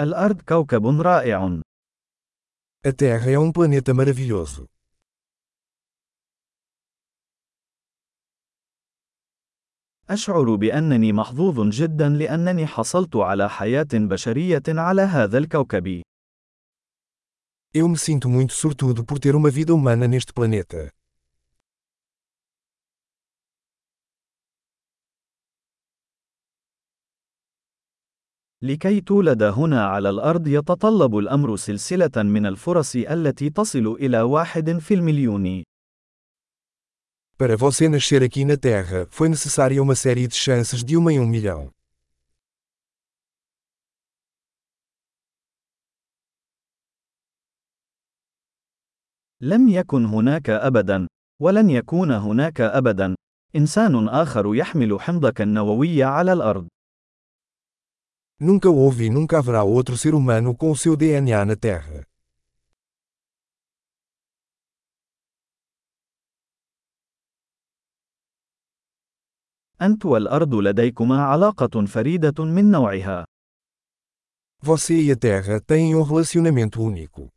الأرض كوكب رائع. A Terra é um planeta maravilhoso. أشعر بأنني محظوظ جدا لأنني حصلت على حياة بشرية على هذا الكوكب. Eu me sinto muito sortudo por ter uma vida humana neste planeta. لكي تولد هنا على الأرض يتطلب الأمر سلسلة من الفرص التي تصل إلى واحد في المليون. Para você nascer aqui na Terra, foi necessária uma série de chances de uma em um milhão. لم يكن هناك أبدا، ولن يكون هناك أبدا، إنسان آخر يحمل حمضك النووي على الأرض. Nunca houve e nunca haverá outro ser humano com o seu DNA na Terra. أنت والأرض لديكما علاقة فريدة من نوعها. Você e a Terra têm um relacionamento único.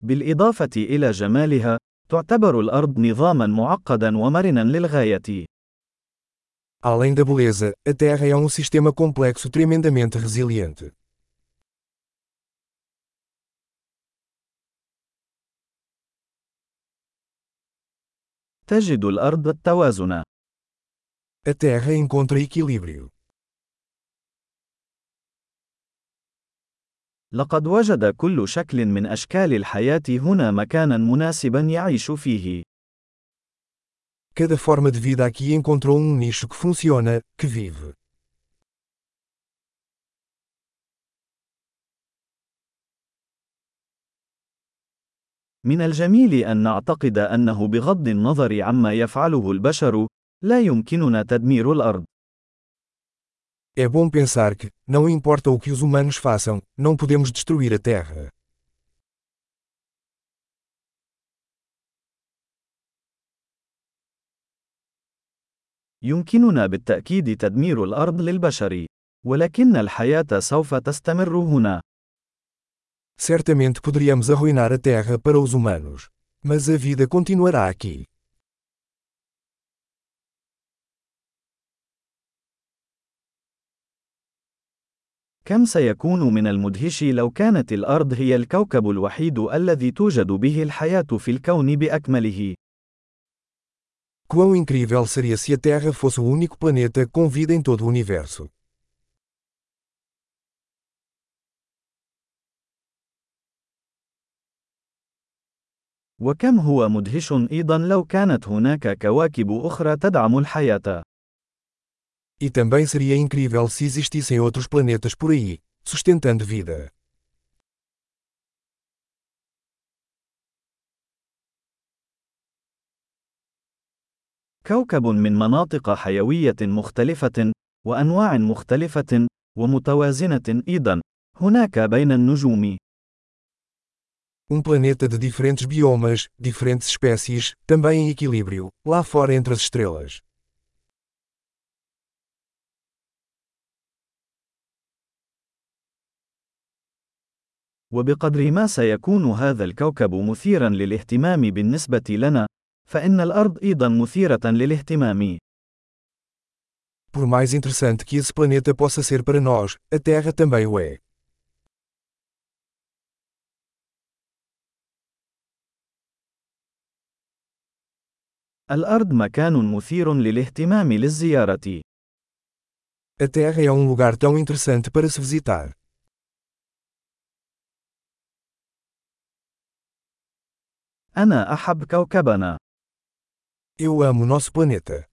بالإضافة إلى جمالها، تعتبر الأرض نظامًا معقدًا ومرنًا للغاية. Além da beleza, a Terra é um sistema complexo tremendamente resiliente. تجد الأرض التوازن. A Terra encontra equilíbrio. لقد وجد كل شكل من أشكال الحياة هنا مكانًا مناسبًا يعيش فيه. Cada forma de vida aqui encontrou um nicho que funciona, que vive. من الجميل أن نعتقد أنه بغض النظر عما يفعله البشر، لا يمكننا تدمير الأرض. É bom pensar que, não importa o que os humanos façam, não podemos destruir a Terra. يمكننا بالتأكيد تدمير الأرض للبشر، ولكن الحياة سوف تستمر هنا. Certamente poderíamos arruinar a Terra para os humanos. Mas a vida continuará aqui. كم سيكون من المدهش لو كانت الأرض هي الكوكب الوحيد الذي توجد به الحياة في الكون بأكمله. Quão incrível seria se a Terra fosse o único planeta com vida em todo o universo. وكم هو مدهش أيضا لو كانت هناك كواكب أخرى تدعم الحياة. E também seria incrível se existissem outros planetas por aí, sustentando vida. كوكب من مناطق حيوية مختلفة، وأنواع مختلفة، ومتوازنة أيضا، هناك بين النجوم. Um planeta de diferentes biomas, diferentes espécies, também em equilíbrio, lá fora entre as estrelas. وبقدر ما سيكون هذا الكوكب مثيرا للاهتمام بالنسبة لنا، فإن الأرض أيضا مثيرة للاهتمام. Por mais interessante que esse planeta possa ser para nós, a Terra também o é. الأرض مكان مثير للاهتمام للزيارة. A Terra é um lugar tão interessante para se visitar. أنا أحب كوكبنا. Eu amo nosso planeta.